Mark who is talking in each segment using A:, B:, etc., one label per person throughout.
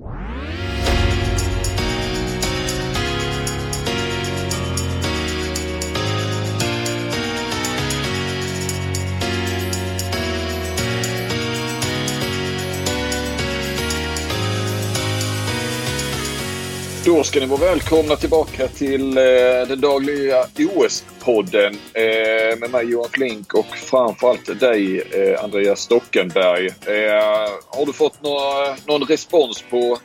A: you Då ska ni vara välkomna tillbaka till eh, den dagliga OS-podden eh, med mig Johan Flink och framförallt dig eh, Andreas Stockenberg. Eh, har du fått några, någon respons på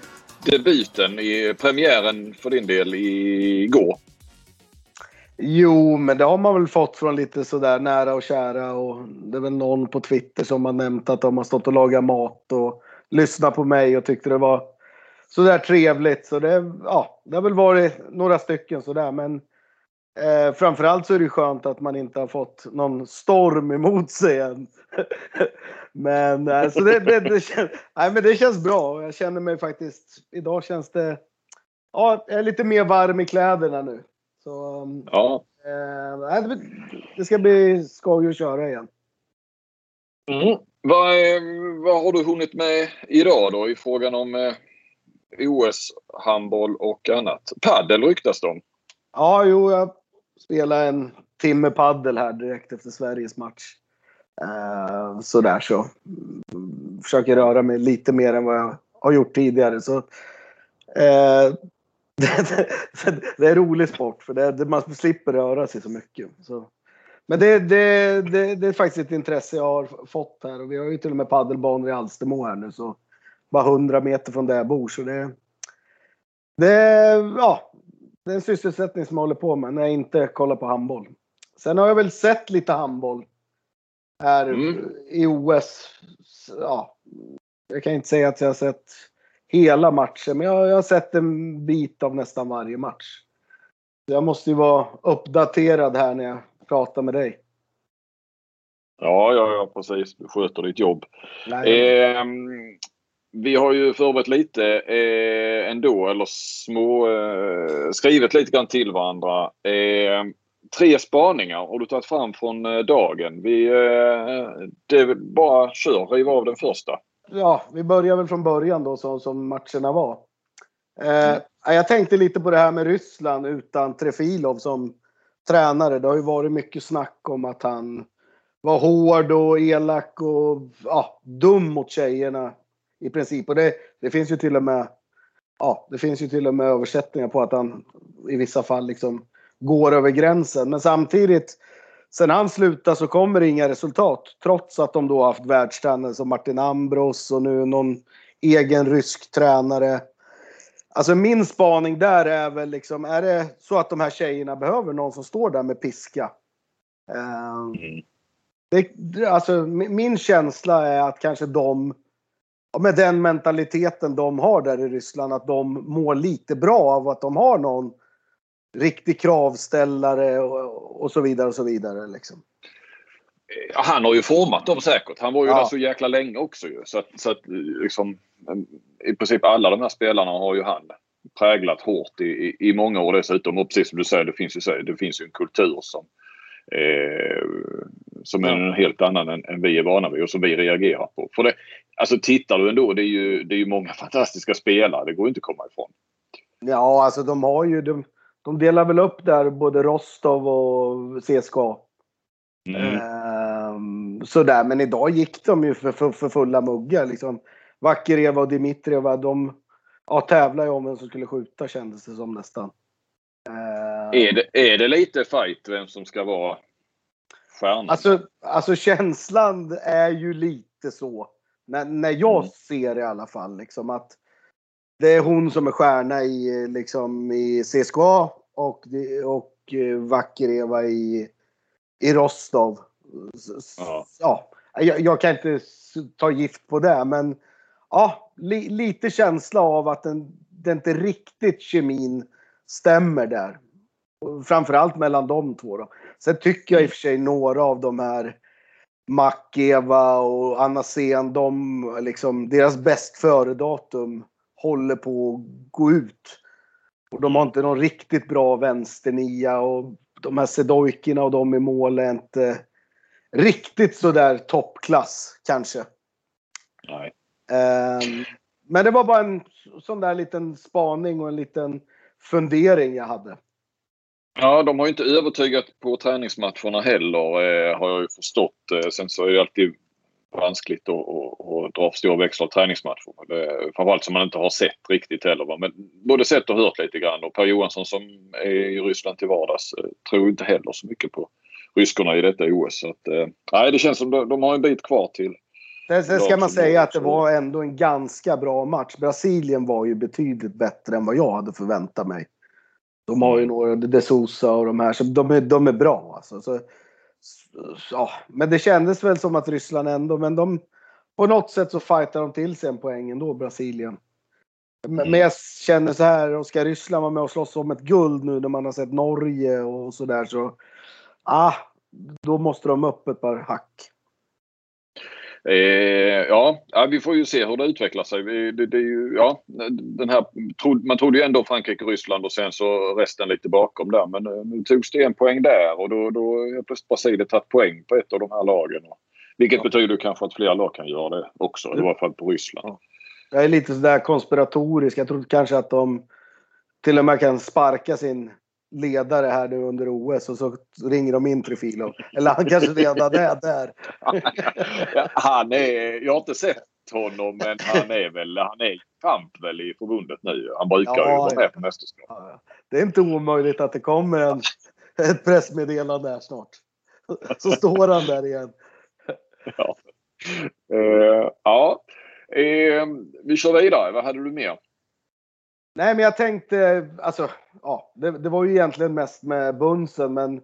A: debuten i premiären för din del igår?
B: Jo, men det har man väl fått från lite sådär nära och kära och det är väl någon på Twitter som har nämnt att de har stått och lagat mat och lyssnat på mig och tyckte det var sådär trevligt. Så det, ja, det har väl varit några stycken sådär. Men eh, framförallt så är det skönt att man inte har fått någon storm emot sig än. men, alltså det, det, det, känns, nej, men det känns bra. Jag känner mig faktiskt, idag känns det, ja, jag är lite mer varm i kläderna nu. Så,
A: ja.
B: Eh, det ska bli skoj att köra igen.
A: Mm. Vad, vad har du hunnit med idag då i frågan om OS, handboll och annat. Paddel ryktas det om.
B: Ja, jo, jag spelade en timme paddel här direkt efter Sveriges match. Uh, sådär så. Försöker röra mig lite mer än vad jag har gjort tidigare. Så, uh, det, det, det, är rolig sport för det, man slipper röra sig så mycket. Så. Men det, det, det, det, är faktiskt ett intresse jag har fått här och vi har ju till och med paddelbanor i Alstermo här nu så bara 100 meter från där jag bor. Så det, det, ja, det är en sysselsättning som jag håller på med när jag inte kollar på handboll. Sen har jag väl sett lite handboll här mm. i OS. Ja, jag kan inte säga att jag har sett hela matchen, men jag, jag har sett en bit av nästan varje match. Jag måste ju vara uppdaterad här när jag pratar med dig.
A: Ja, ja, ja precis. Du sköter ditt jobb. Eh, vi har ju förberett lite eh, ändå, eller små, eh, skrivit lite grann till varandra. Eh, tre spaningar har du tagit fram från eh, dagen. Vi, eh, det bara kör, riv av den första.
B: Ja, vi börjar väl från början då så, som matcherna var. Eh, jag tänkte lite på det här med Ryssland utan Trefilov som tränare. Det har ju varit mycket snack om att han var hård och elak och ja, dum mot tjejerna i princip. Och det, det finns ju till och med Ja, det finns ju till och med översättningar på att han i vissa fall liksom går över gränsen. Men samtidigt, sen han slutade så kommer det inga resultat. Trots att de då har haft världstränare som Martin Ambros och nu någon egen rysk tränare. Alltså min spaning där är väl liksom, är det så att de här tjejerna behöver någon som står där med piska? Uh, mm. det, alltså min känsla är att kanske de med den mentaliteten de har där i Ryssland, att de mår lite bra av att de har någon riktig kravställare och, och så vidare och så vidare. Liksom.
A: Ja, han har ju format dem säkert. Han var ju ja. där så jäkla länge också ju. Så att, så att liksom, i princip alla de här spelarna har ju han präglat hårt i, i, i många år dessutom. Och precis som du säger, det finns ju, det finns ju en kultur som eh, som är en helt annan än, än, vi är vana vid och som vi reagerar på. För det, alltså tittar du ändå, det är ju, det är ju många fantastiska spelare. Det går inte att komma ifrån.
B: Ja, alltså de har ju, de, de delar väl upp där både Rostov och CSKA. Mm. Ehm, sådär, men idag gick de ju för, för, för fulla muggar liksom. Vakireva och Dimitrieva, de ja, tävlar ju om vem som skulle skjuta kändes det som nästan.
A: Ehm. Är det, är det lite fight vem som ska vara stjärnan?
B: Alltså, alltså känslan är ju lite så. När, när jag mm. ser i alla fall liksom att det är hon som är stjärna i, liksom, i CSKA och, och eh, Vakireva i, i Rostov. Ja. ja jag, jag, kan inte ta gift på det, men ja, li, lite känsla av att den, det inte riktigt kemin stämmer där. Framförallt mellan de två. Då. Sen tycker jag i och för sig några av de här Mac-Eva och Anna Sen, de, liksom, deras bäst före-datum håller på att gå ut. Och de har inte någon riktigt bra vänsternia och de här Sedojkina och de i mål är inte riktigt sådär toppklass kanske.
A: Nej.
B: Um, men det var bara en sån där liten spaning och en liten fundering jag hade.
A: Ja, de har ju inte övertygat på träningsmatcherna heller eh, har jag ju förstått. Eh, sen så är det alltid vanskligt att, att, att dra för stora växlar av träningsmatcher. Det, framförallt som man inte har sett riktigt heller. Va? Men både sett och hört lite grann. Och Per Johansson som är i Ryssland till vardags eh, tror inte heller så mycket på ryskorna i detta OS. Så att, eh, nej, det känns som de, de har en bit kvar till
B: Sen ska man säga att det var ändå en ganska bra match. Brasilien var ju betydligt bättre än vad jag hade förväntat mig. De har ju mm. några, De Sousa och de här, så de är, de är bra alltså. Så, ja, men det kändes väl som att Ryssland ändå, men de på något sätt så fightar de till sig en poäng ändå, Brasilien. Men, mm. men jag känner så här, ska Ryssland vara med och slåss om ett guld nu när man har sett Norge och sådär så, ah, då måste de upp ett par hack.
A: Eh, ja, vi får ju se hur det utvecklar sig. Det, det, är ju, ja, den här, man trodde ju ändå Frankrike och Ryssland och sen så resten lite bakom där. Men eh, nu togs det en poäng där och då, då har plötsligt Brasilien tagit poäng på ett av de här lagen. Vilket ja. betyder kanske att fler lag kan göra det också. I alla fall på Ryssland. Ja.
B: Jag är lite sådär konspiratorisk. Jag tror kanske att de till och med kan sparka sin ledare här nu under OS och så ringer de in Trifilov. Eller han kanske redan är där.
A: han är, jag har inte sett honom men han är väl han är kamp väl i förbundet nu. Han brukar ja, ju vara med på mästerskap. Ja,
B: det är inte omöjligt att det kommer en, ett pressmeddelande här snart. Så står han där igen.
A: Ja. Uh, ja. Uh, vi kör vidare. Vad hade du mer?
B: Nej, men jag tänkte, alltså, ja, det, det, var ju egentligen mest med Bunsen, men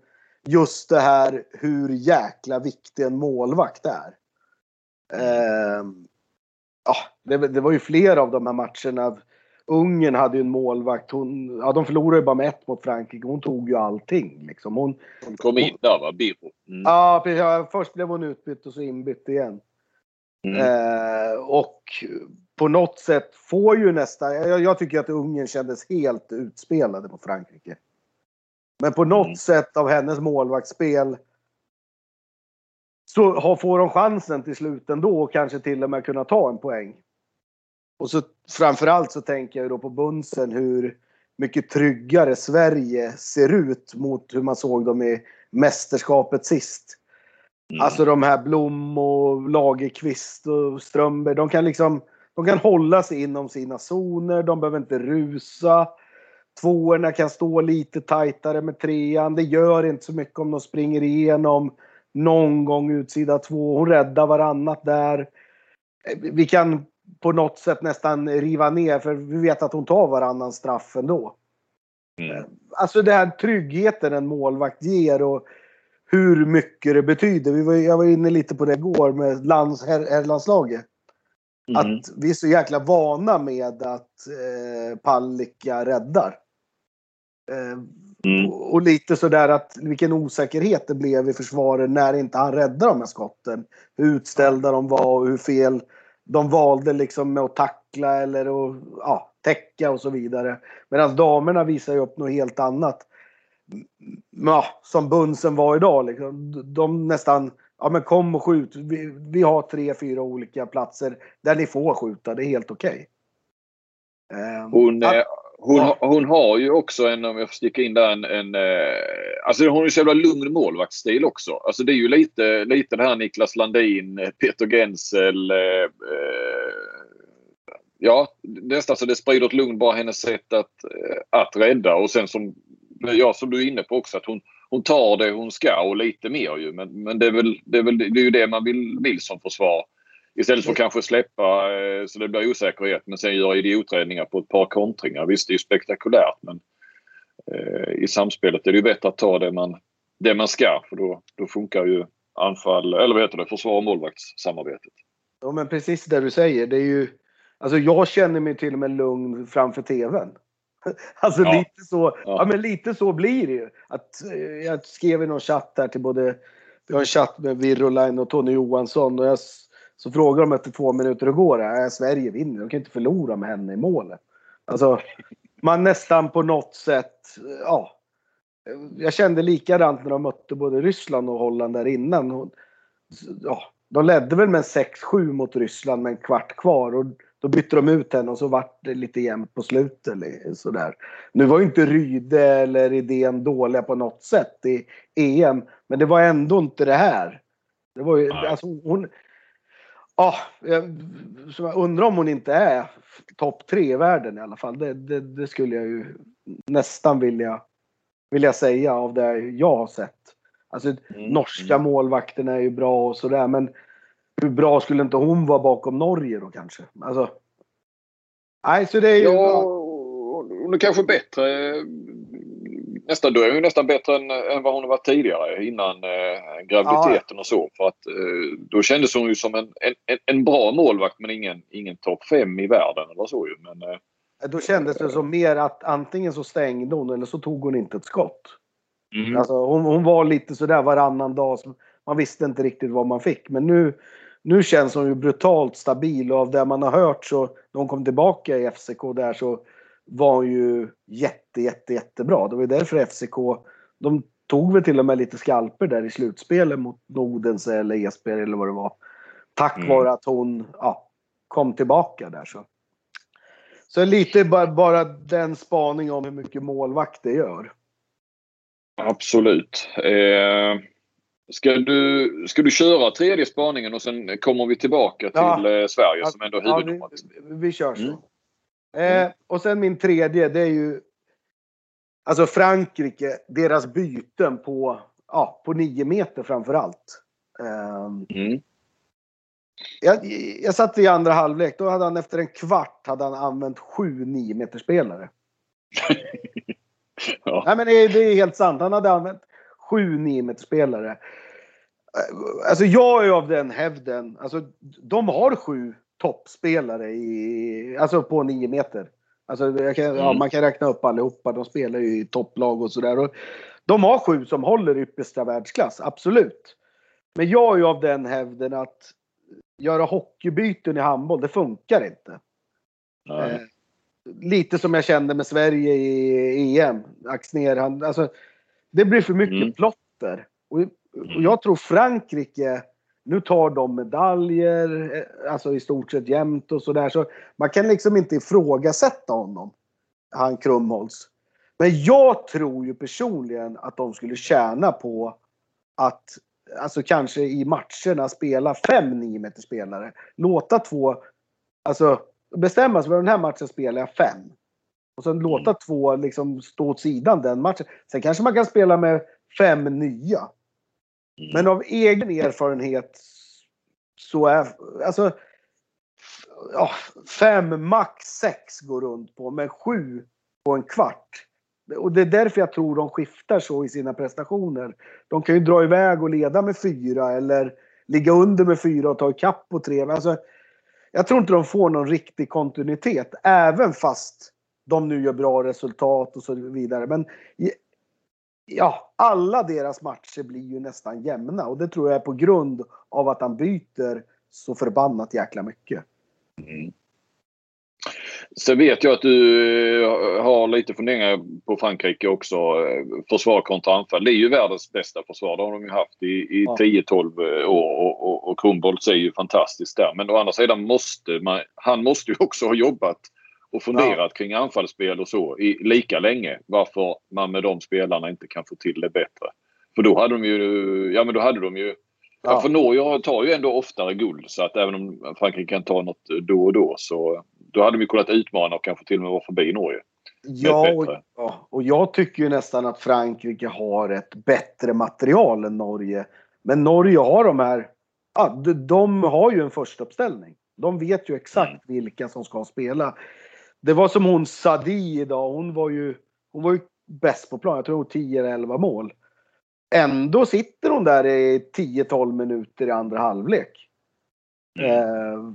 B: just det här hur jäkla viktig en målvakt är. Eh, ja, det, det, var ju flera av de här matcherna. Ungern hade ju en målvakt. Hon, ja, de förlorade ju bara med ett mot Frankrike. Hon tog ju allting. Liksom. Hon,
A: hon kom in där va? Birro?
B: Mm. Ja, precis. Först blev hon utbytt och så inbytt igen. Mm. Eh, och på något sätt får ju nästan, jag, jag, tycker att Ungern kändes helt utspelade på Frankrike. Men på något mm. sätt av hennes målvaktsspel så får de chansen till slut ändå och kanske till och med kunna ta en poäng. Och så framförallt så tänker jag då på Bunsen hur mycket tryggare Sverige ser ut mot hur man såg dem i mästerskapet sist. Mm. Alltså de här Blom och Lagerqvist och Strömberg, de kan liksom de kan hålla sig inom sina zoner, de behöver inte rusa. Tvåorna kan stå lite tajtare med trean. Det gör inte så mycket om de springer igenom någon gång utsida två. Hon räddar varannat där. Vi kan på något sätt nästan riva ner för vi vet att hon tar varannan straff ändå. Mm. Alltså den här tryggheten en målvakt ger och hur mycket det betyder. Vi var, jag var inne lite på det igår med lands, herrlandslaget. Mm. Att vi är så jäkla vana med att eh, Palicka räddar. Eh, mm. och, och, lite sådär att vilken osäkerhet det blev i försvaret när inte han räddade de här skotten. Hur utställda de var och hur fel de valde liksom med att tackla eller att ja, täcka och så vidare. Medan damerna visar ju upp något helt annat. Ja, som Bunsen var idag. Liksom. De nästan ja men kom och skjut. Vi, vi har tre, fyra olika platser där ni får skjuta. Det är helt okej.
A: Okay. Um, hon, att, hon, ja. hon har ju också en, om jag får sticka in där, en, en eh, alltså hon har ju så jävla lugn målvaktsstil också. Alltså det är ju lite, lite det här Niklas Landin, Peter Gensel. Eh, eh, ja, nästan så det sprider ett lugn bara hennes sätt att, att rädda och sen som, ja, som du är inne på också att hon hon tar det hon ska och lite mer ju. Men, men det, är väl, det, är väl, det är ju det man vill, vill som försvar. Istället för att kanske släppa eh, så det blir osäkerhet men sen göra idioträddningar på ett par kontringar. Visst, det är ju spektakulärt men eh, i samspelet är det ju bättre att ta det man, det man ska för då, då funkar ju anfall, eller vad heter det, försvar och målvaktssamarbetet.
B: Ja men precis det du säger. Det är ju, alltså jag känner mig till och med lugn framför TVn. Alltså ja. lite så. Ja. ja. men lite så blir det ju. Att, eh, jag skrev i någon chatt där till både, vi har en chatt med Virolainen och Tony Johansson och jag, så frågar de efter två minuter hur går det? Äh, Sverige vinner, de kan inte förlora med henne i målet. Alltså, man nästan på något sätt, ja. Jag kände likadant när de mötte både Ryssland och Holland där innan. Ja, de ledde väl med 6-7 mot Ryssland med en kvart kvar och då bytte de ut henne och så vart det lite jämnt på slutet. Sådär. Nu var ju inte Ryde eller idén dåliga på något sätt i EM. Men det var ändå inte det här. Det var ju, alltså hon... Ja, jag, jag undrar om hon inte är topp tre i världen i alla fall. Det, det, det, skulle jag ju nästan vilja, vilja säga av det jag har sett. Alltså mm. norska mm. målvakterna är ju bra och sådär men hur bra skulle inte hon vara bakom Norge då kanske? Alltså. Nej, så det är ju...
A: Ja, hon är kanske bättre. Nästan, då är hon nästan bättre än, än vad hon har varit tidigare innan eh, graviditeten ja. och så. För att eh, då kändes hon ju som en, en, en bra målvakt men ingen, ingen topp 5 i världen eller så ju. Men, eh,
B: då kändes det som mer att antingen så stängde hon eller så tog hon inte ett skott. Mm. Alltså, hon, hon var lite sådär varannan dag. Man visste inte riktigt vad man fick. Men nu, nu känns hon ju brutalt stabil och av det man har hört så när hon kom tillbaka i FCK där så var hon ju jätte, jätte, jättebra. Det var ju därför FCK, de tog väl till och med lite skalper där i slutspelet mot Nordens eller Esbjerg eller vad det var. Tack mm. vare att hon ja, kom tillbaka där så. Så lite bara, bara den spaning om hur mycket målvakt det gör.
A: Absolut. Eh, Ska du, ska du köra tredje spaningen och sen kommer vi tillbaka till ja. Eh, Sverige som ändå är huvudnumret?
B: Ja, vi, vi, kör så. Mm. Eh, och sen min tredje, det är ju Alltså Frankrike, deras byten på, ja, på nio meter framför allt. Eh, mm. jag, jag satt i andra halvlek, då hade han efter en kvart hade han använt sju nio meter spelare. ja. Nej men det är, det är helt sant, han hade använt sju 9 spelare. Alltså jag är av den hävden, alltså de har sju toppspelare i, alltså på 9 meter. Alltså kan, mm. ja, man kan räkna upp allihopa, de spelar ju i topplag och sådär. De har sju som håller yppersta världsklass, absolut. Men jag är ju av den hävden att göra hockeybyten i handboll, det funkar inte. Eh, lite som jag kände med Sverige i EM. Axner, han, alltså, det blir för mycket mm. plotter. Och, och mm. jag tror Frankrike, nu tar de medaljer, eh, alltså i stort sett jämnt och sådär. Så man kan liksom inte ifrågasätta honom, han Krumholtz. Men jag tror ju personligen att de skulle tjäna på att, alltså kanske i matcherna spela fem 9 meter spelare. Låta två, alltså bestämma sig för den här matchen spelar jag fem. Och sen låta mm. två liksom stå åt sidan den matchen. Sen kanske man kan spela med fem nya. Mm. Men av egen erfarenhet så är alltså ja, fem, max sex går runt på, men sju på en kvart. Och det är därför jag tror de skiftar så i sina prestationer. De kan ju dra iväg och leda med fyra eller ligga under med fyra och ta ikapp på tre. Alltså, jag tror inte de får någon riktig kontinuitet, även fast de nu gör bra resultat och så vidare. Men ja, alla deras matcher blir ju nästan jämna och det tror jag är på grund av att han byter så förbannat jäkla mycket. Mm.
A: Sen vet jag att du har lite funderingar på Frankrike också. Försvar kontra anfall. Det är ju världens bästa försvar. Det har de ju haft i, i ja. 10-12 år och, och, är ju fantastiskt där. Men å andra sidan måste man, han måste ju också ha jobbat och funderat ja. kring anfallsspel och så i lika länge. Varför man med de spelarna inte kan få till det bättre. För då hade de ju, ja men då hade de ju Ja. ja. för Norge tar ju ändå oftare guld så att även om Frankrike kan ta något då och då så då hade de ju kunnat utmana och kanske till och med vara förbi Norge.
B: Ja och, och jag tycker ju nästan att Frankrike har ett bättre material än Norge. Men Norge har de här, ja, de, de har ju en första uppställning. De vet ju exakt mm. vilka som ska spela det var som hon Sadi idag. Hon var ju, hon var ju bäst på plan. Jag tror hon 10 eller 11 mål. Ändå sitter hon där i 10-12 minuter i andra halvlek. Mm. Eh,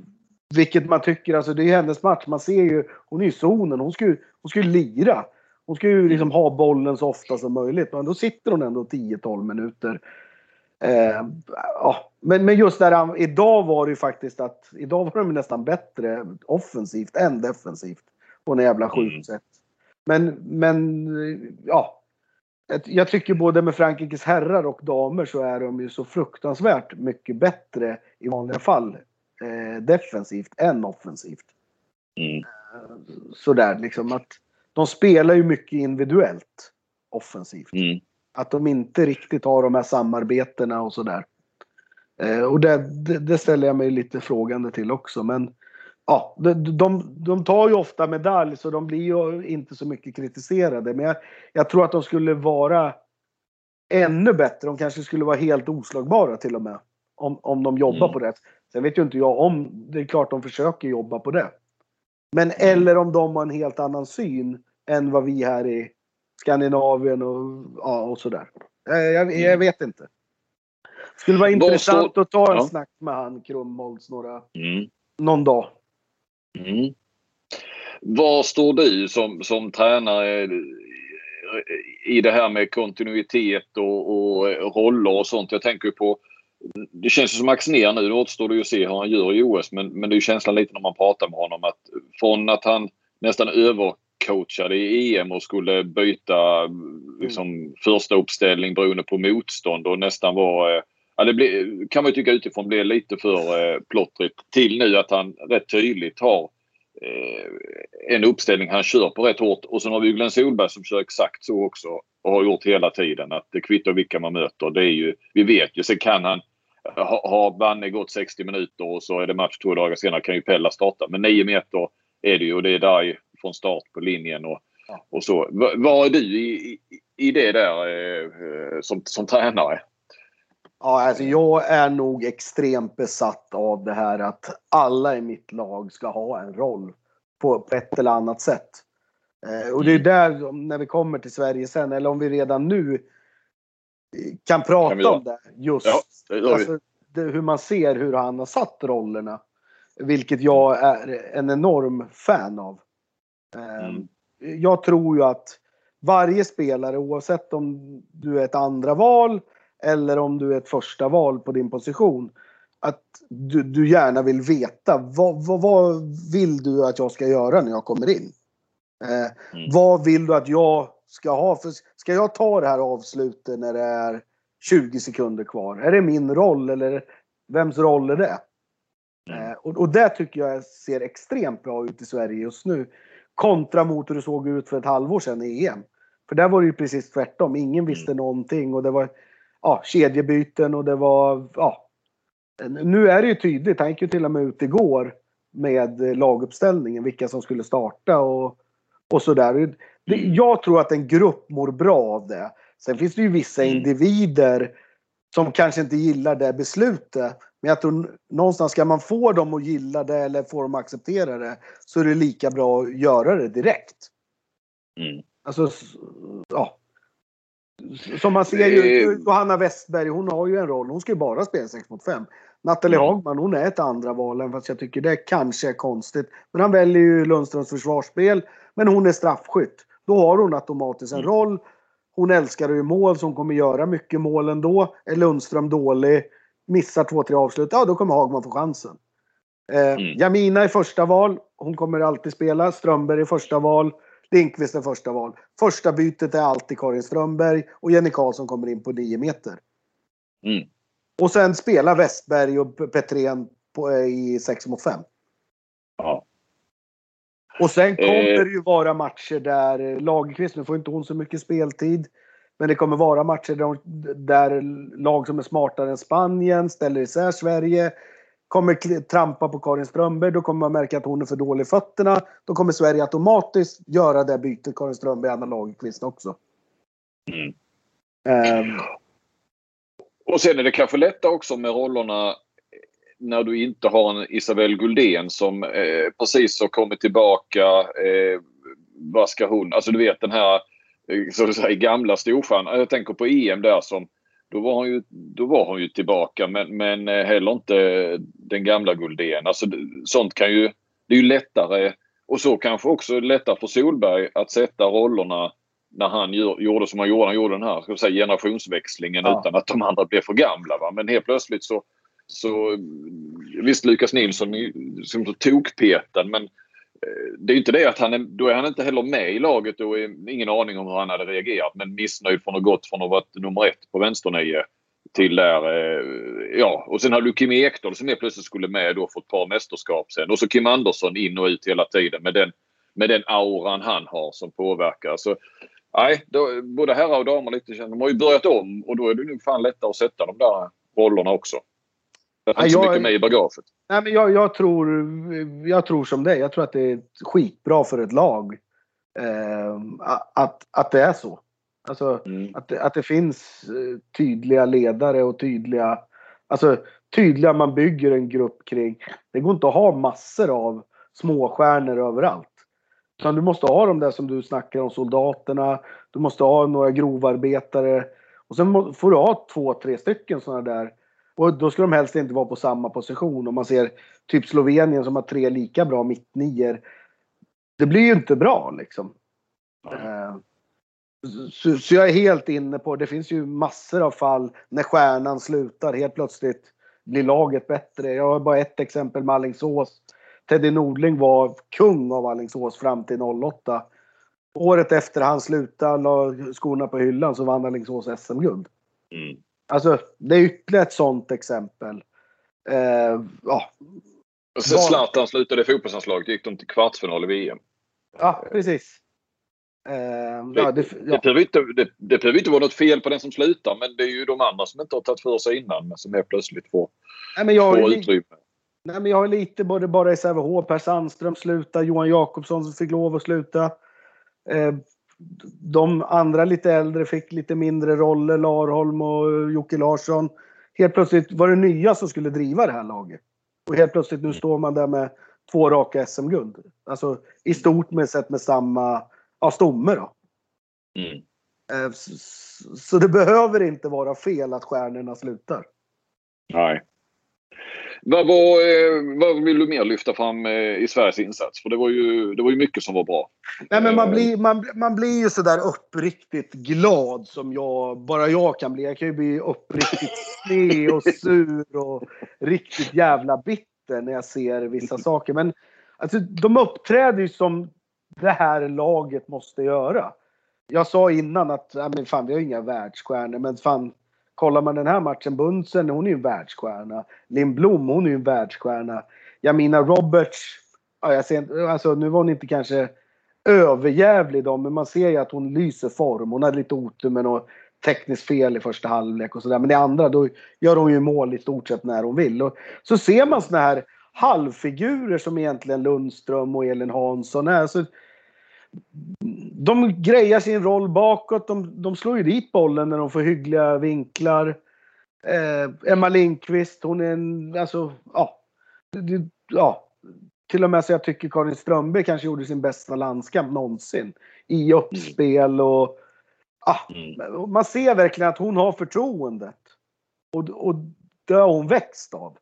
B: vilket man tycker, alltså det är ju hennes match. Man ser ju, hon är i zonen. Hon ska ju, hon ska ju lira. Hon ska ju liksom ha bollen så ofta som möjligt. Men då sitter hon ändå 10-12 minuter. Eh, ja. men, men just där, idag var det ju faktiskt att, idag var de nästan bättre offensivt än defensivt på något jävla sjukt mm. sätt. Men, men ja. Jag tycker både med Frankrikes herrar och damer så är de ju så fruktansvärt mycket bättre i vanliga fall eh, defensivt än offensivt.
A: Mm.
B: Sådär liksom att de spelar ju mycket individuellt offensivt.
A: Mm.
B: Att de inte riktigt har de här samarbetena och sådär. Eh, och det, det, det, ställer jag mig lite frågande till också. Men ja, de, de, de tar ju ofta medalj så de blir ju inte så mycket kritiserade. Men jag, jag tror att de skulle vara ännu bättre. De kanske skulle vara helt oslagbara till och med. Om, om de jobbar
A: Mm.
B: på det. Sen vet ju inte jag om, det är klart de försöker jobba på det. Men eller om de har en helt annan syn än vad vi här i Skandinavien och, ja, och sådär. Eh, Jag, jag vet inte. Skulle vara intressant
A: står-
B: att ta en
A: Ja.
B: snack med han Krumholtz några,
A: Mm.
B: någon dag.
A: Mm. Var står du som, som tränare i det här med kontinuitet och, och roller och sånt? Jag tänker på det känns ju som Max ner nu. Det återstår det ju att se hur han gör i OS. Men, men det är ju känslan lite när man pratar med honom att från att han nästan övercoachade i EM och skulle byta liksom, första uppställning beroende på motstånd och nästan var... Ja, det blir, kan man ju tycka utifrån blev lite för eh, plottrigt till nu att han rätt tydligt har eh, en uppställning han kör på rätt hårt. Och sen har vi Glenn Solberg som kör exakt så också och har gjort hela tiden. Att det kvittar vilka man möter. Det är ju, vi vet ju. Sen kan han ha, ha Banne gått 60 minuter och så är det match två dagar senare kan ju Pella starta. Men 9 meter är det ju och det är där från start på linjen och, och så. Va- Var är du i, i, i det där eh, eh, som, som tränare?
B: Ja, alltså jag är nog extremt besatt av det här att alla i mitt lag ska ha en roll på, på ett eller annat sätt. Eh, och det är där, om- när vi kommer till Sverige sen, eller om vi redan nu eh, kan prata
A: Kan
B: om det. Just
A: Ja, det
B: alltså, det, hur man ser hur han har satt rollerna. Vilket jag är en enorm fan av. Eh,
A: Mm.
B: Jag tror ju att varje spelare, oavsett om du är ett andra val eller om du är ett första val på din position. Att du, du gärna vill veta vad, vad, vad vill du att jag ska göra när jag kommer in? Eh,
A: Mm.
B: Vad vill du att jag ska ha? För ska jag ta det här avslutet när det är 20 sekunder kvar? Är det min roll eller vems roll är det?
A: Mm.
B: Eh, och, och det tycker jag ser extremt bra ut i Sverige just nu. Kontra mot hur det såg ut för ett halvår sedan i EM. För där var det ju precis tvärtom. Ingen visste någonting och det var ja, kedjebyten och det var ja. Nu är det ju tydligt. Han gick ju till och med ut igår med laguppställningen. Vilka som skulle starta och, och sådär. Jag tror att en grupp mår bra av det. Sen finns det ju vissa
A: Mm.
B: individer som kanske inte gillar det beslutet. Men jag tror någonstans ska man få dem att gilla det eller få dem att acceptera det så är det lika bra att göra det direkt.
A: Mm.
B: Alltså, ja. Som man ser ju,
A: Eh.
B: Johanna Westberg, hon har ju en roll. Hon ska ju bara spela 6 mot 5. Nathalie
A: Mm.
B: Hagman, hon är ett andra val, även fast jag tycker det kanske är konstigt. Men han väljer ju Lundströms försvarsspel. Men hon är straffskytt. Då har hon automatiskt en
A: Mm.
B: roll. Hon älskar ju mål, så hon kommer göra mycket mål ändå. Är Lundström dålig, missar två, tre avslut, ja då kommer Hagman få chansen. Eh,
A: Mm.
B: Jamina är första val. Hon kommer alltid spela. Strömberg är första val. Lindqvist är första val. Första bytet är alltid Karin Strömberg och Jenny Karlsson kommer in på 9 meter.
A: Mm.
B: Och sen spelar Westberg och Petrén på, eh, i 6 mot 5.
A: Ja.
B: Och sen kommer
A: Eh.
B: det ju vara matcher där eh, Lagerqvist, nu får inte hon så mycket speltid. Men det kommer vara matcher där, där lag som är smartare än Spanien ställer isär Sverige. Kommer trampa på Karin Strömberg, då kommer man märka att hon är för dålig i fötterna. Då kommer Sverige automatiskt göra det bytet Karin Strömberg och Anna Lagerqvist också.
A: Mm.
B: Ehm,
A: Och sen är det kanske lättare också med rollerna när du inte har en Isabelle Guldén som eh, precis har kommit tillbaka. Eh, vad ska hon? Alltså du vet den här så att säga, gamla storstjärnan. Jag tänker på EM där som då var hon ju, då var hon ju tillbaka men, men eh, heller inte den gamla Guldén. Alltså sånt kan ju, det är ju lättare och så kanske också lättare för Solberg att sätta rollerna när han gör, gjorde som han gjorde. Han gjorde den här ska säga, generationsväxlingen
B: Ja.
A: utan att de andra blev för gamla. Va? Men helt plötsligt så, så visst Lukas Nilsson är som så tokpetad men det är ju inte det att han är, då är han inte heller med i laget och ingen aning om hur han hade reagerat. Men missnöjd från att ha gått från att ha varit nummer ett på vänsternio till där. Eh, ja, och sen har du Kim Ekdahl som är plötsligt skulle med då för ett par mästerskap sen. Och så Kim Andersson in och ut hela tiden med den, med den auran han har som påverkar. Så nej, då, både herrar och damer lite de har ju börjat om och då är det nog fan lättare att sätta de där rollerna också. Det är inte så mycket med i bagaget.
B: Nej, men jag, jag, tror, jag tror som dig. Jag tror att det är skitbra för ett lag. Eh, att, att det är så. Alltså mm. att, att det finns eh, tydliga ledare och tydliga, alltså tydliga man bygger en grupp kring. Det går inte att ha massor av småstjärnor överallt. Utan du måste ha de där som du snackar om, soldaterna. Du måste ha några grovarbetare. Och sen får du ha två, tre stycken sådana där. Och då ska de helst inte vara på samma position. Om man ser typ Slovenien som har tre lika bra mittnior. Det blir ju inte bra liksom. Mm. Så, så, jag är helt inne på, det finns ju massor av fall när stjärnan slutar. Helt plötsligt blir laget bättre. Jag har bara ett exempel med Alingsås. Teddy Nordling var kung av Alingsås fram till 08. Året efter han slutade, la skorna på hyllan, så vann Alingsås SM-guld. Mm. Alltså, det är ytterligare ett sånt exempel. Eh, ja.
A: Sen Zlatan slutade i fotbollslandslaget gick de till kvartsfinal i VM.
B: Ja, precis.
A: Eh, ja, det, ja. det, behöver inte, det, det behöver inte vara något fel på den som slutar men det är ju de andra som inte har tagit för sig innan men som är plötsligt får,
B: nej, men jag får utrymme. Nej, men jag har lite både bara i Sävehof. Per Sandström slutade, Johan Jakobsson som fick lov att sluta. Eh, de andra lite äldre fick lite mindre roller, Larholm och Jocke Larsson. Helt plötsligt var det nya som skulle driva det här laget. Och helt plötsligt nu står man där med två raka SM-guld. Alltså i stort med sett med samma ja, stomme då. Mm. Eh, så, så det behöver inte vara fel att stjärnorna slutar.
A: Nej. Vad, var, eh, vad vill du mer lyfta fram eh, i Sveriges insats? För det var ju, det var ju mycket som var bra.
B: Nej, men man, blir, man, man blir ju sådär uppriktigt glad som jag, bara jag kan bli. Jag kan ju bli uppriktigt sned och sur och riktigt jävla bitter när jag ser vissa saker. Men alltså, de uppträder ju som det här laget måste göra. Jag sa innan att, ja, men fan vi har inga världsstjärnor, men fan kollar man den här matchen, Bunsen hon är ju en världsstjärna. Lindblom hon är ju en världsstjärna. Jamina Roberts, ja, jag ser, alltså, nu var hon inte kanske överjävlig då, men man ser ju att hon lyser form. Hon hade lite otur med något tekniskt fel i första halvlek och sådär. Men i andra då gör hon ju mål i stort sett när hon vill. Och så ser man såna här halvfigurer som egentligen Lundström och Elin Hansson är. Så de grejar sin roll bakåt. De, de slår ju dit bollen när de får hyggliga vinklar. Eh, Emma Lindqvist, hon är en, alltså, ja. ja. Till och med så jag tycker Karin Strömberg kanske gjorde sin bästa landskamp någonsin. I uppspel och ah, mm. man ser verkligen att hon har förtroendet. Och, och det har hon växt av.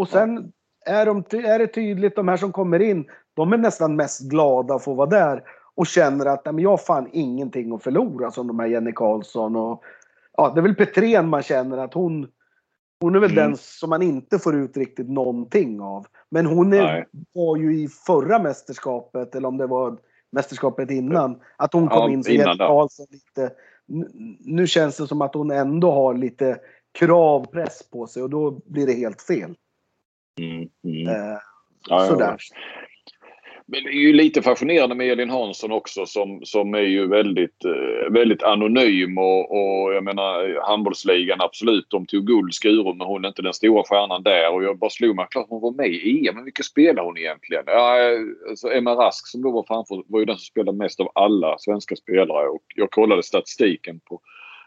B: Och sen är, de, är det tydligt, de här som kommer in, de är nästan mest glada att få vara där och känner att nej, men jag har fan ingenting att förlora som de här Jenny Karlsson och ja, det är väl Petrén man känner att hon hon är väl mm. den som man inte får ut riktigt någonting av. Men hon är, var ju i förra mästerskapet, eller om det var mästerskapet innan, att hon kom ja, in som Jenny Karlsson lite. Nu känns det som att hon ändå har lite kravpress på sig och då blir det helt fel. Mm, mm. Eh,
A: ja, sådär. Ja. Men det är ju lite fascinerande med Elin Hansson också som, som är ju väldigt, eh, väldigt anonym och, och jag menar handbollsligan absolut, de tog guld Skurum men hon är inte den stora stjärnan där och jag bara slog mig, klart hon var med i EM, men vilka spelar hon egentligen? Ja, alltså Emma Rask som då var framför var ju den som spelade mest av alla svenska spelare och jag kollade statistiken på,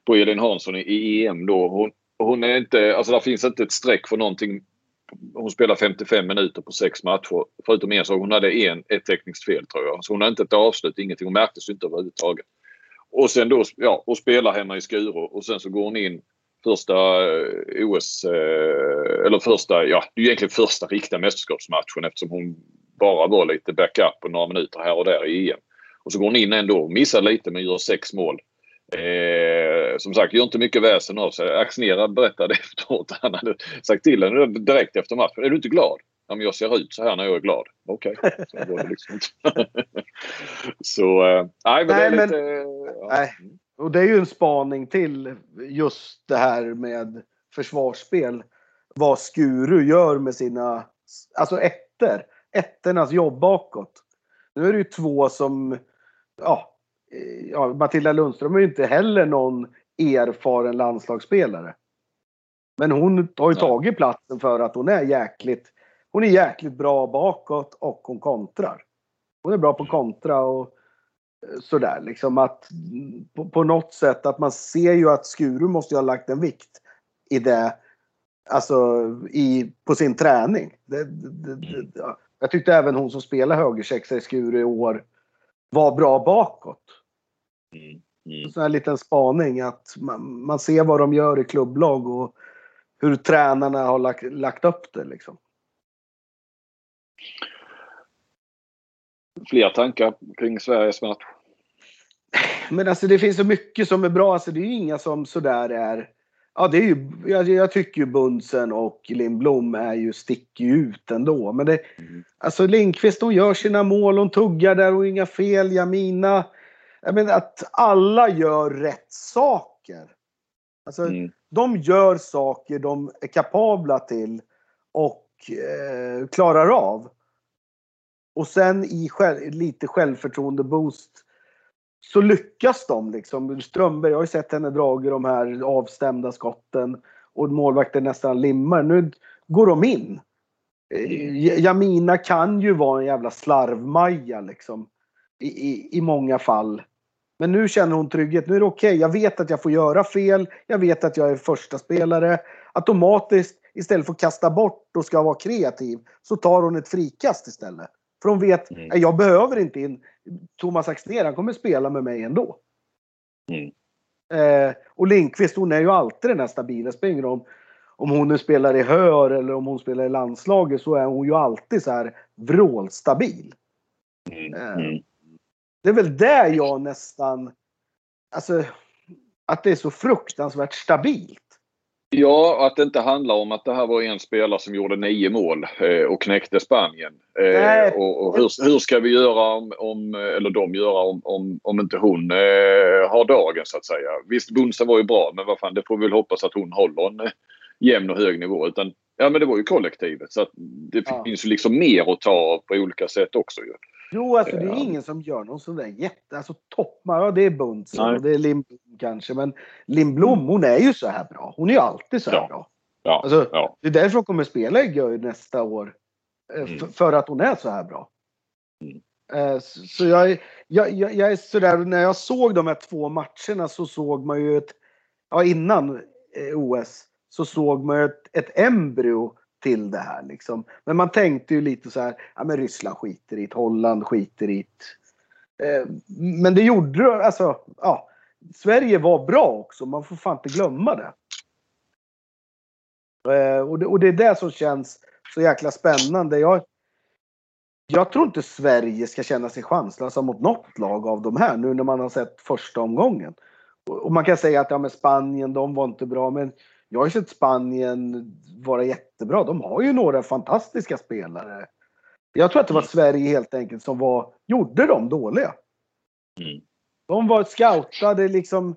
A: på Elin Hansson i, i EM då. Hon, hon är inte, alltså där finns inte ett streck för någonting hon spelar 55 minuter på sex matcher. Förutom en så hon hade en, ett tekniskt fel tror jag. Så hon hade inte ett avslut, ingenting. Hon märktes inte överhuvudtaget. Och sen då, ja, och spelar hemma i Skuru och sen så går hon in första eh, OS, eh, eller första, ja det är egentligen första riktiga mästerskapsmatchen eftersom hon bara var lite backup på några minuter här och där i EM. Och så går hon in ändå, missar lite men gör sex mål. Eh, som sagt, gör inte mycket väsen av sig. Axnerad berättade efteråt. Han hade sagt till henne direkt efter matchen. Är du inte glad? Ja, men jag ser ut så här när jag är glad. Okej. Okay. Så det liksom inte. så, eh, nej men
B: nej,
A: det är
B: lite...
A: Men,
B: ja. nej. och det är ju en spaning till just det här med försvarsspel. Vad Skuru gör med sina, alltså ettor. Ettornas jobb bakåt. Nu är det ju två som, ja, ja Matilda Lundström är ju inte heller någon erfaren landslagsspelare. Men hon har ju tagit platsen för att hon är jäkligt, hon är jäkligt bra bakåt och hon kontrar. Hon är bra på kontra och sådär liksom att på, på, något sätt att man ser ju att Skuru måste ha lagt en vikt i det. Alltså i, på sin träning. Det, det, det, jag tyckte även hon som spelar högersexa i Skuru i år var bra bakåt. Mm. Mm. Så en liten spaning att man, man, ser vad de gör i klubblag och hur tränarna har lagt, lagt upp det liksom.
A: Fler tankar kring Sveriges match?
B: Men alltså det finns så mycket som är bra. Alltså det är ju inga som sådär är... Ja, det är ju, jag, jag tycker ju Bunsen och Lindblom är ju, sticker ut ändå. Men det, mm. alltså Lindqvist hon gör sina mål, hon tuggar där och inga fel. Jamina. Jag menar att alla gör rätt saker. Alltså mm. de gör saker de är kapabla till och eh, klarar av. Och sen i själv, lite självförtroende-boost så lyckas de liksom. Strömberg, jag har ju sett henne dra de här avstämda skotten och målvakten nästan limmar. Nu går de in. Eh, Jamina kan ju vara en jävla slarvmaja liksom. I, i, I många fall. Men nu känner hon trygghet. Nu är det okej. Okay. Jag vet att jag får göra fel. Jag vet att jag är första spelare. Automatiskt, istället för att kasta bort och ska vara kreativ, så tar hon ett frikast istället. För hon vet, mm. jag behöver inte in Thomas Axnér, han kommer spela med mig ändå. Mm. Eh, och Linkvist, hon är ju alltid den här stabila. Spelar om, om hon nu spelar i Hör eller om hon spelar i landslaget så är hon ju alltid så här vrålstabil. Mm. Eh, mm. Det är väl där jag nästan, alltså att det är så fruktansvärt stabilt.
A: Ja, att det inte handlar om att det här var en spelare som gjorde nio mål eh, och knäckte Spanien. Eh, och, och hur, hur, ska vi göra om, om eller de göra om, om, om inte hon eh, har dagen så att säga. Visst, Bunsen var ju bra, men vad fan, det får vi väl hoppas att hon håller en eh, jämn och hög nivå. Utan, ja, men det var ju kollektivet så att det ja. finns ju liksom mer att ta på olika sätt också ju.
B: Jo, alltså det är ingen som gör någon sån där jätte... Alltså toppar, ja det är Bunsen och det är Lindblom kanske. Men Lindblom, hon är ju så här bra. Hon är ju alltid så här ja. bra. Ja. Alltså, ja. Det är därför hon kommer spela i Göj nästa år. Eh, mm. För att hon är så här bra. Mm. Eh, så jag, jag, jag, jag är sådär, när jag såg de här två matcherna så såg man ju ett, ja innan eh, OS, så såg man ju ett, ett embryo till det här liksom. Men man tänkte ju lite så här, ja men Ryssland skiter i det, Holland skiter i det. Eh, men det gjorde de. alltså, ja. Sverige var bra också, man får fan inte glömma det. Eh, och det, och det är det som känns så jäkla spännande. Jag, jag tror inte Sverige ska känna sig chanslösa mot något lag av de här nu när man har sett första omgången. Och man kan säga att ja, men Spanien, de var inte bra, men jag har sett Spanien vara jättebra. De har ju några fantastiska spelare. Jag tror att det var. Sverige helt enkelt som var, gjorde dem dåliga. Mm. De var scoutade liksom.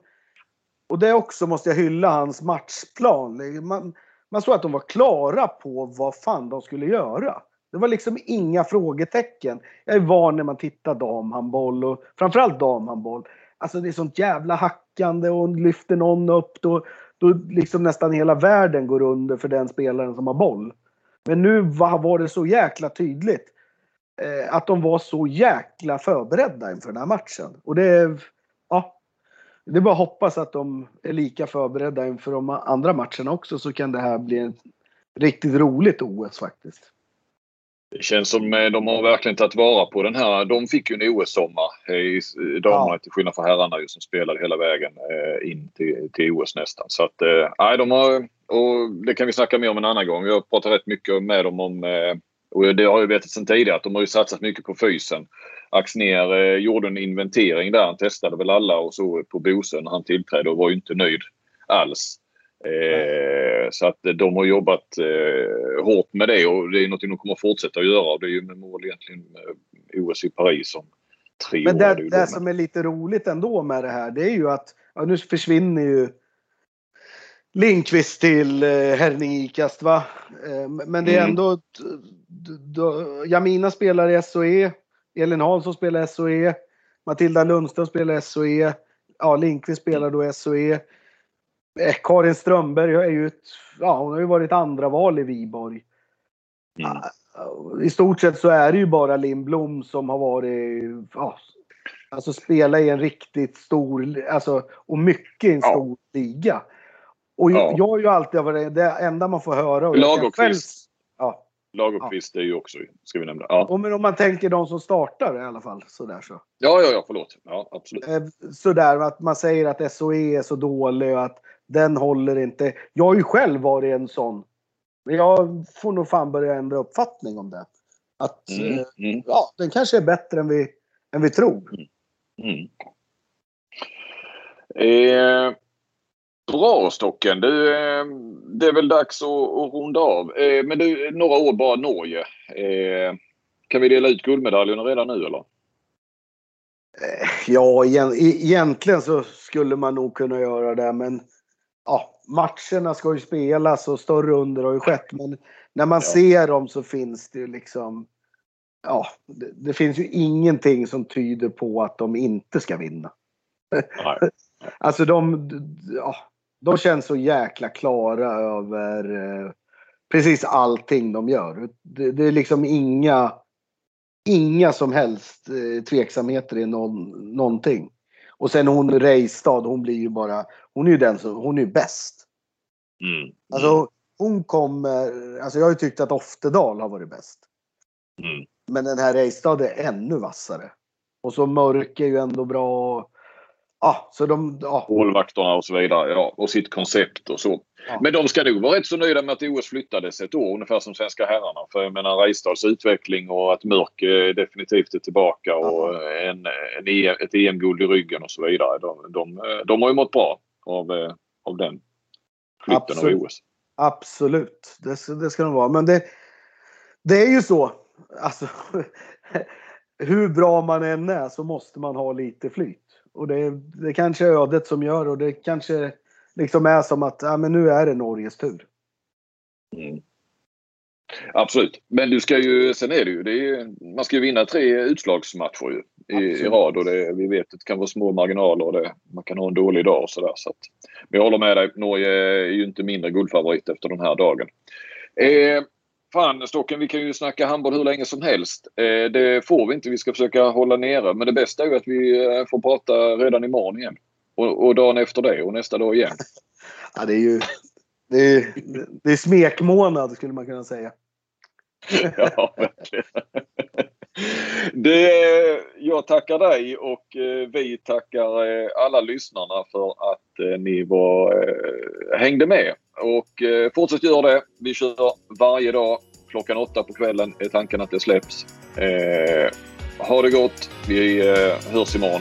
B: Och det också måste jag hylla hans matchplan. Man, man såg att de var klara på vad fan de skulle göra. Det var liksom inga frågetecken. Jag är van när man tittar damhandboll och framförallt damhandboll. Alltså det är sånt jävla hackande och lyfter någon upp då, då liksom nästan hela världen går under för den spelaren som har boll. Men nu var det så jäkla tydligt eh, att de var så jäkla förberedda inför den här matchen. Och det, ja, det är bara att hoppas att de är lika förberedda inför de andra matcherna också så kan det här bli ett riktigt roligt OS faktiskt.
A: Det känns som eh, de har verkligen tagit vara på den här. De fick ju en OS-sommar eh, i damerna ja. till skillnad från herrarna ju, som spelade hela vägen eh, in till, till OS nästan. Så att, nej, de har, och det kan vi snacka mer om en annan gång. Vi har pratat rätt mycket med dem om, och det har jag vetat sedan tidigare, att de har ju satsat mycket på fysen. Axner gjorde en inventering där. Han testade väl alla och så på Bosön när han tillträdde och var ju inte nöjd alls. Eh, så att de har jobbat eh, hårt med det och det är något de kommer fortsätta att göra. Det är ju med mål egentligen med OS i Paris om tre
B: Men det. Det, det som är lite roligt ändå med det här det är ju att ja, nu försvinner ju Linkvist till eh, Herning Ikast va. Eh, men det är
A: Mm.
B: ändå, då, Jamina spelar i SOE, Elin Hansson spelar i SOE, Matilda Lundström spelar i SOE, ja Linkvist spelar då i SOE. Eh, Karin Strömberg är ju ett, ja hon har ju varit andra val i Viborg.
A: Mm.
B: I stort sett så är det ju bara Lindblom som har varit, ja, alltså spela i en riktigt stor, alltså och mycket i en
A: Ja.
B: stor liga. Och
A: Ja.
B: jag har ju alltid varit, det enda man får höra. och jag kan själv-. Ja.
A: Lagerqvist är ju också, ska vi nämna. Ja,
B: Och men om man tänker de som startar i alla fall. Sådär så.
A: ja, ja, ja förlåt. Ja, absolut.
B: Eh, Sådär att man säger att SOE är så dålig och att den håller inte. Jag har ju själv varit en sån. Men jag får nog fan börja ändra uppfattning om det. Att
A: Mm,
B: eh,
A: mm,
B: ja, den kanske är bättre än vi, än vi tror.
A: mm. Eh, bra Stocken. Du, eh, det är väl dags att, att runda av. Eh, men du, några ord bara Norge. Eh, kan vi dela ut guldmedaljerna redan nu eller?
B: Ja, igen, egentligen så skulle man nog kunna göra det, men ja, matcherna ska ju spelas och större under har ju skett. Men när man
A: Ja.
B: ser dem så finns det ju liksom, ja, det, det finns ju ingenting som tyder på att de inte ska vinna.
A: Nej.
B: Alltså de, ja, de känns så jäkla klara över eh, precis allting de gör. Det, det är liksom inga, inga som helst eh, tveksamheter i någon, någonting. Och sen hon Reistad, hon blir ju bara, hon är ju den som, hon är ju bäst.
A: Mm.
B: Alltså hon kommer, alltså jag har ju tyckt att Oftedal har varit bäst.
A: Mm.
B: Men den här Reistad är ännu vassare. Och så Mörk är ju ändå bra. Ja, så de, ja.
A: Målvakterna och så vidare. Ja, och sitt koncept och så.
B: Ja.
A: Men de ska nog vara rätt så nöjda med att OS flyttades ett år ungefär som svenska herrarna. För jag menar Reistads utveckling och att Mörk eh, definitivt är tillbaka och en, en, E- ett EM-guld i ryggen och så vidare. De, de, eh, de har ju mått bra av, eh, av den flytten
B: Absolut.
A: av OS.
B: Absolut, det, det ska de vara. Men det, det är ju så. Alltså, hur bra man än är så måste man ha lite flyt. Och det, det kanske är ödet som gör och det kanske liksom är som att ja, men nu är det Norges tur.
A: Mm. Absolut. Men du ska ju, sen är det ju, det är, man ska ju vinna tre utslagsmatcher ju, i, i rad och det, vi vet att det kan vara små marginaler och det, man kan ha en dålig dag och sådär. Så men jag håller med dig, Norge är ju inte mindre guldfavorit efter den här dagen. Eh, fan Stocken, vi kan ju snacka handboll hur länge som helst. Eh, det får vi inte, vi ska försöka hålla nere. Men det bästa är ju att vi eh, får prata redan imorgon igen. Och, och dagen efter det och nästa dag igen.
B: Ja, det är ju det är, det är smekmånad skulle man kunna säga.
A: Ja, verkligen. Det, jag tackar dig och eh, vi tackar alla lyssnarna för att ni var, hängde med. Och eh, fortsätt göra det. Vi kör varje dag. Klockan åtta på kvällen är tanken att det släpps. Eh, ha det gott. Vi eh, hörs imorgon.